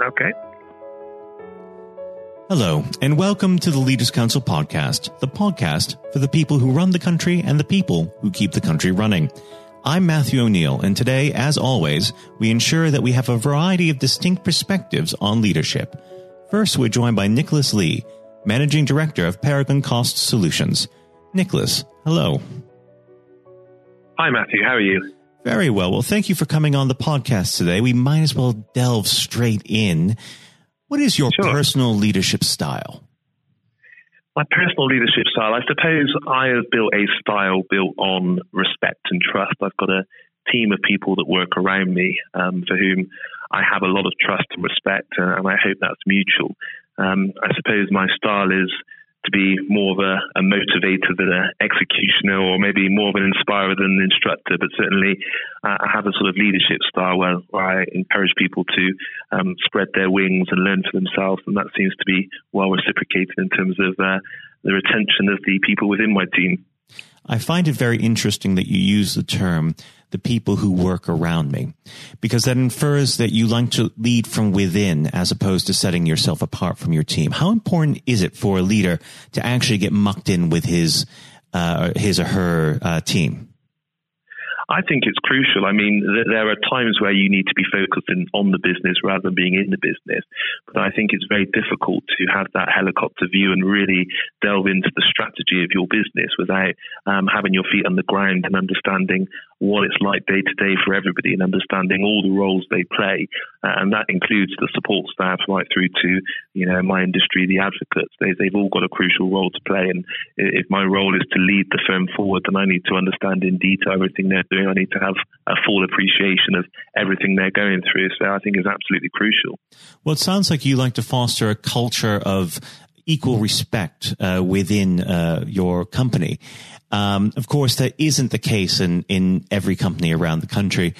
Okay. Hello, and welcome to the Leaders Council podcast, the podcast for the people who run the country and the people who keep the country running. I'm Matthew O'Neill, and today, as always, we ensure that we have a variety of distinct perspectives on leadership. First, we're joined by Nicholas Lee, Managing Director of Paragon Cost Solutions. Nicholas, hello. Hi, Matthew. How are you? Very well. Well, thank you for coming on the podcast today. We might as well delve straight in. What is your sure. personal leadership style? My personal leadership style, I suppose I have built a style built on respect and trust. I've got a team of people that work around me um, for whom I have a lot of trust and respect, uh, and I hope that's mutual. Um, I suppose my style is to be more of a, a motivator than an executioner, or maybe more of an inspirer than an instructor. But certainly, uh, I have a sort of leadership style where, where I encourage people to um, spread their wings and learn for themselves, and that seems to be well reciprocated in terms of uh, the retention of the people within my team. I find it very interesting that you use the term the people who work around me, because that infers that you like to lead from within as opposed to setting yourself apart from your team. How important is it for a leader to actually get mucked in with his, uh, his or her uh, team? I think it's crucial. I mean, there are times where you need to be focusing on the business rather than being in the business. But I think it's very difficult to have that helicopter view and really delve into the strategy of your business without um, having your feet on the ground and understanding what it's like day to day for everybody and understanding all the roles they play. Uh, and that includes the support staff right through to, you know, my industry, the advocates. They, they've all got a crucial role to play. And if my role is to lead the firm forward, then I need to understand in detail everything they're doing. I need to have a full appreciation of everything they're going through. So I think it's absolutely crucial. Well, it sounds like you like to foster a culture of equal respect uh, within uh, your company. Um, of course, that isn't the case in, in every company around the country.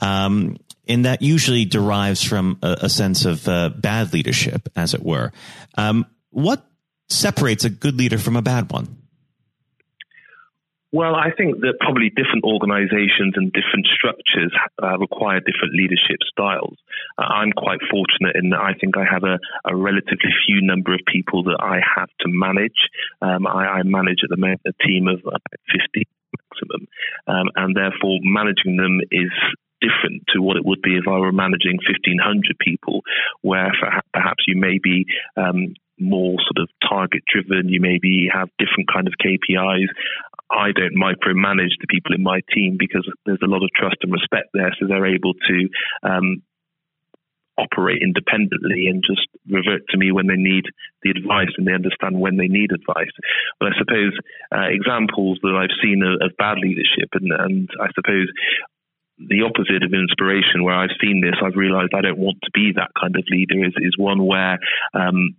Um, and that usually derives from a, a sense of uh, bad leadership, as it were. Um, what separates a good leader from a bad one? Well, I think that probably different organizations and different structures uh, require different leadership styles. Uh, I'm quite fortunate in that I think I have a, a, relatively few number of people that I have to manage. Um, I, I, manage at the moment a team of 50 maximum, um, and therefore managing them is different to what it would be if I were managing 1,500 people, where perhaps you may be um, more sort of target driven. You maybe have different kind of KPIs. I don't micromanage the people in my team because there's a lot of trust and respect there, so they're able to um, operate independently and just revert to me when they need the advice and they understand when they need advice. But I suppose uh, examples that I've seen of, of bad leadership, and, and I suppose the opposite of inspiration, where I've seen this, I've realized I don't want to be that kind of leader, is, is one where um,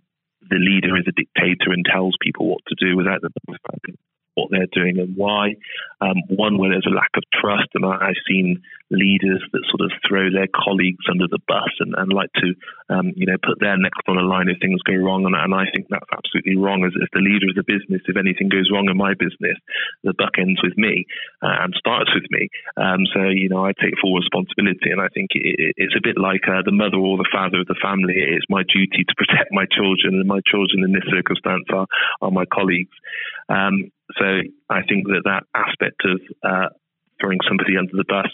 the leader is a dictator and tells people what to do without them what they're doing and why. Um, one where there's a lack of trust, and I, have seen leaders that sort of throw their colleagues under the bus and, and like to, um, you know, put their necks on the line if things go wrong. And, and I think that's absolutely wrong. As, as, the leader of the business, if anything goes wrong in my business, the buck ends with me uh, and starts with me. Um, so you know, I take full responsibility, and I think it, it's a bit like uh, the mother or the father of the family. It's my duty to protect my children, and my children in this circumstance are are my colleagues. Um, so I think that that aspect of uh, throwing somebody under the bus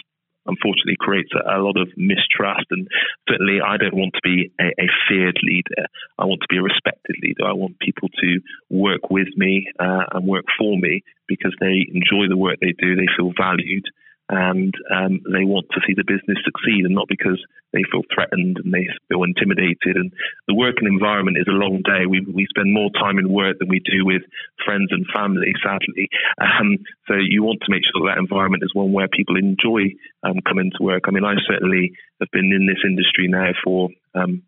unfortunately creates a, lot of mistrust. And certainly, I don't want to be a, a, feared leader. I want to be a respected leader. I want people to work with me uh, and work for me because they enjoy the work they do. They feel valued and um, they want to see the business succeed and not because they feel threatened and they feel intimidated. And the working environment is a long day. We, we spend more time in work than we do with friends and family, sadly. Um, so you want to make sure that, that environment is one where people enjoy um, coming to work. I mean, I certainly have been in this industry now for um,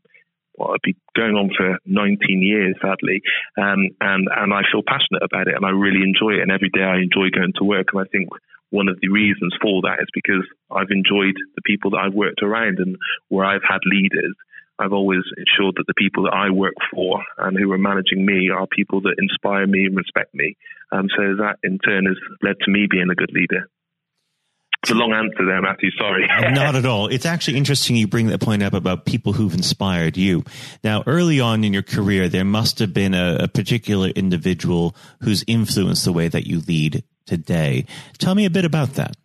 well, I'd be going on for 19 years, sadly, um, and and I feel passionate about it, and I really enjoy it. And every day I enjoy going to work, and I think one of the reasons for that is because I've enjoyed the people that I've worked around and where I've had leaders. I've always ensured that the people that I work for and who are managing me are people that inspire me and respect me. Um, so that in turn has led to me being a good leader. It's a long answer there, Matthew. Sorry. Not at all. It's actually interesting you bring that point up about people who've inspired you. Now, early on in your career, there must have been a, a particular individual who's influenced the way that you lead today. Tell me a bit about that.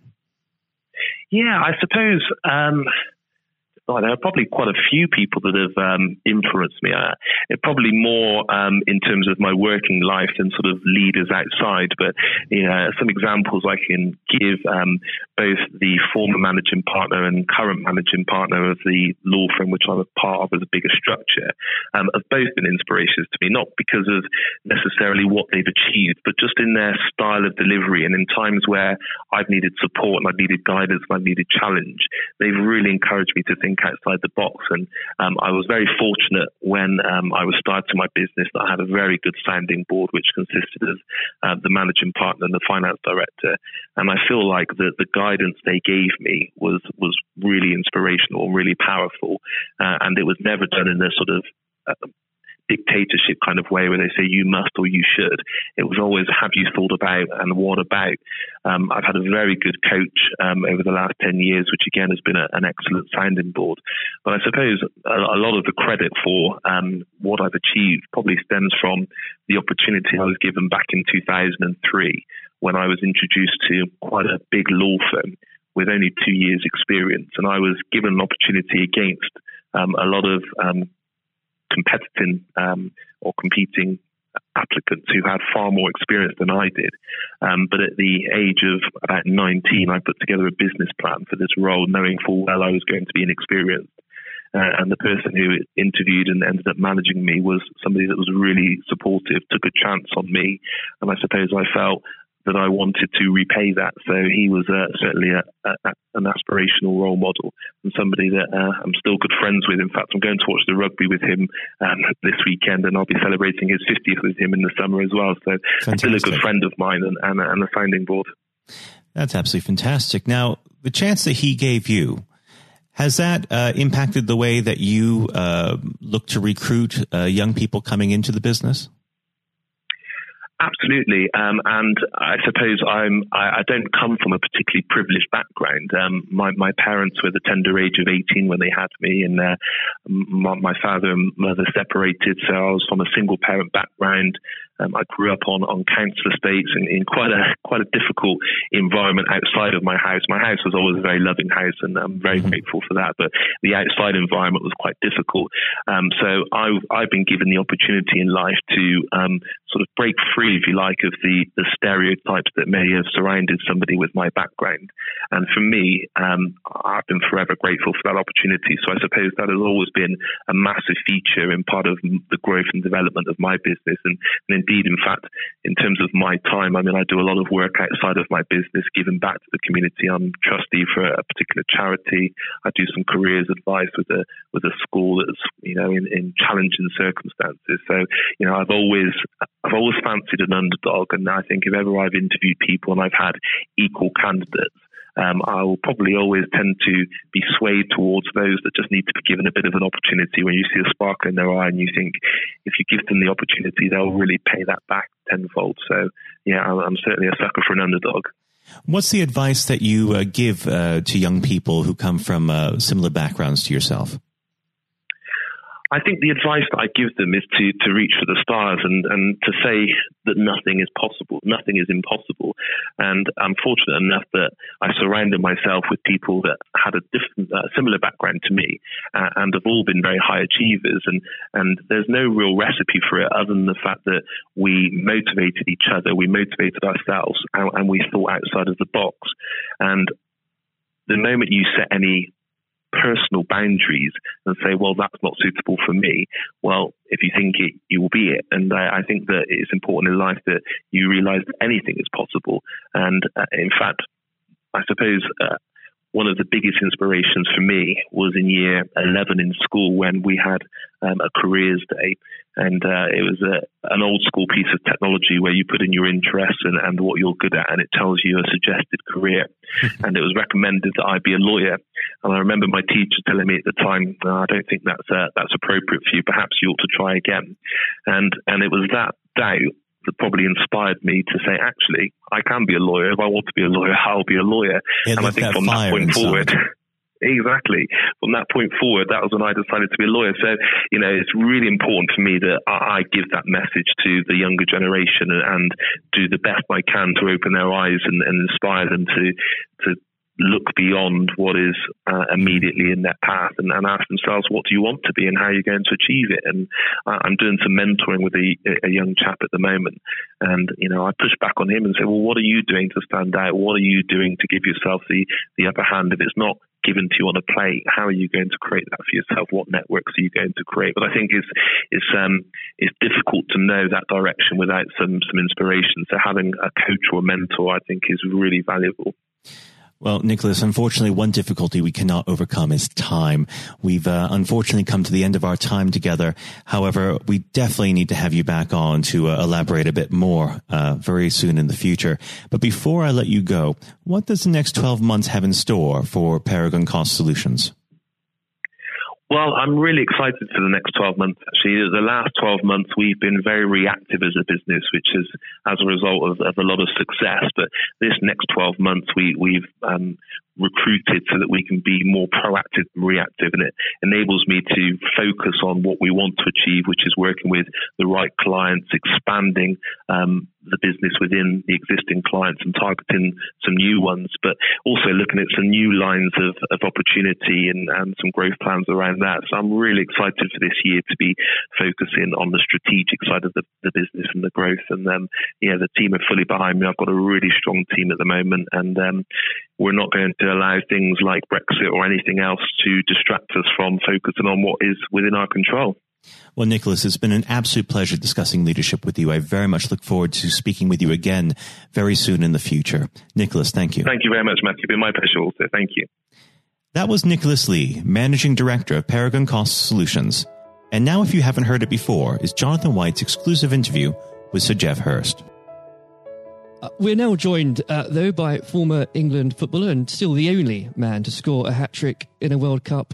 Yeah, I suppose um, oh, there are probably quite a few people that have um, influenced me. Uh, probably more um, in terms of my working life than sort of leaders outside. But you know, some examples I can give: um, both the former managing partner and current managing partner of the law firm, which I'm a part of as a bigger structure, um, have both been inspirations to me. Not because of necessarily what they've achieved, but just in their style of delivery and in times where I've needed support and I've needed guidance and I've needed challenge. They've really encouraged me to think think outside the box. And um, I was very fortunate when um, I was starting my business that I had a very good sounding board, which consisted of uh, the managing partner and the finance director. And I feel like the, the guidance they gave me was was really inspirational and really powerful. Uh, and it was never done in a sort of uh, dictatorship kind of way where they say you must or you should. It was always have you thought about and what about. Um, I've had a very good coach um, over the last 10 years, which again has been a, an excellent sounding board. But I suppose a, a lot of the credit for um, what I've achieved probably stems from the opportunity I was given back in 2003 when I was introduced to quite a big law firm with only two years' experience. And I was given an opportunity against um, a lot of um, competing um, or competing applicants who had far more experience than I did. Um, but at the age of about 19, I put together a business plan for this role, knowing full well I was going to be inexperienced. Uh, and the person who interviewed and ended up managing me was somebody that was really supportive, took a chance on me. And I suppose I felt that I wanted to repay that. So he was uh, certainly a, a, an aspirational role model and somebody that uh, I'm still good friends with. In fact, I'm going to watch the rugby with him um, this weekend, and I'll be celebrating his 50th with him in the summer as well. So fantastic. still a good friend of mine and, and, and a sounding board. That's absolutely fantastic. Now, the chance that he gave you. Has that uh, impacted the way that you uh, look to recruit uh, young people coming into the business? Absolutely, um, and I suppose I'm. I, I, don't come from a particularly privileged background. Um, my my parents were the tender age of 18 when they had me, and uh, my, my, father and mother separated, so I was from a single parent background. Um, I grew up on, on council estates in, in quite a quite a difficult environment outside of my house. My house was always a very loving house, and I'm very mm-hmm. grateful for that. But the outside environment was quite difficult. Um, so I've I've been given the opportunity in life to um, sort of break free, if you like, of the the stereotypes that may have surrounded somebody with my background. And for me, um, I've been forever grateful for that opportunity. So I suppose that has always been a massive feature in part of the growth and development of my business, and, and indeed, in fact, in terms of my time, I mean, I do a lot of work outside of my business, giving back to the community. I'm trustee for a particular charity. I do some careers advice with a with a school that's you know in, in challenging circumstances. So you know, I've always I've always fancied an underdog, and I think if ever I've interviewed people and I've had equal candidates um, I will probably always tend to be swayed towards those that just need to be given a bit of an opportunity. When you see a spark in their eye and you think if you give them the opportunity, they'll really pay that back tenfold. So, yeah, I'm certainly a sucker for an underdog. What's the advice that you uh, give uh, to young people who come from uh, similar backgrounds to yourself? I think the advice that I give them is to, to reach for the stars and, and to say that nothing is possible, nothing is impossible. And I'm fortunate enough that I surrounded myself with people that had a different, uh, similar background to me uh, and have all been very high achievers. And, and there's no real recipe for it other than the fact that we motivated each other, we motivated ourselves, and, and we thought outside of the box. And the moment you set any personal boundaries and say, well, that's not suitable for me. Well, if you think it, you will be it. And I, I think that it's important in life that you realize that anything is possible. And uh, in fact, I suppose uh, one of the biggest inspirations for me was in year 11 in school when we had um, a careers day. And uh, it was a, an old school piece of technology where you put in your interests and, and what you're good at, and it tells you a suggested career. and it was recommended that I be a lawyer. And I remember my teacher telling me at the time, I don't think that's uh, that's appropriate for you. Perhaps you ought to try again. And and it was that doubt that probably inspired me to say, actually, I can be a lawyer. If I want to be a lawyer, I'll be a lawyer. Yeah, and I think from that point inside. forward, Exactly. From that point forward, that was when I decided to be a lawyer. So, you know, it's really important for me that I give that message to the younger generation and do the best I can to open their eyes and, and inspire them to to look beyond what is uh, immediately in their path and, and, ask themselves, what do you want to be and how are you going to achieve it? And I'm doing some mentoring with a, a, young chap at the moment. And, you know, I push back on him and say, well, what are you doing to stand out? What are you doing to give yourself the, the upper hand if it's not given to you on a plate? How are you going to create that for yourself? What networks are you going to create? But I think it's, it's, um, it's difficult to know that direction without some, some inspiration. So having a coach or a mentor, I think is really valuable. Well, Nicholas, unfortunately, one difficulty we cannot overcome is time. We've uh, unfortunately come to the end of our time together. However, we definitely need to have you back on to uh, elaborate a bit more uh, very soon in the future. But before I let you go, what does the next 12 months have in store for Paragon Cost Solutions? Well, I'm really excited for the next 12 months. Actually, the last 12 months, we've been very reactive as a business, which is as a result of, of a lot of success. But this next 12 months, we, we've um, recruited so that we can be more proactive and reactive. And it enables me to focus on what we want to achieve, which is working with the right clients, expanding um, the business within the existing clients and targeting some new ones, but also looking at some new lines of, of opportunity and, and some growth plans around that. So I'm really excited for this year to be focusing on the strategic side of the, the business and the growth. And um, yeah, the team are fully behind me. I've got a really strong team at the moment, and um, we're not going to allow things like Brexit or anything else to distract us from focusing on what is within our control. Well, Nicholas, it's been an absolute pleasure discussing leadership with you. I very much look forward to speaking with you again very soon in the future. Nicholas, thank you. Thank you very much, Matthew. It's been my pleasure also. Thank you. That was Nicholas Lee, Managing Director of Paragon Cost Solutions. And now, if you haven't heard it before, is Jonathan White's exclusive interview with Sir Geoff Hurst. Uh, we're now joined, uh, though, by former England footballer and still the only man to score a hat trick in a World Cup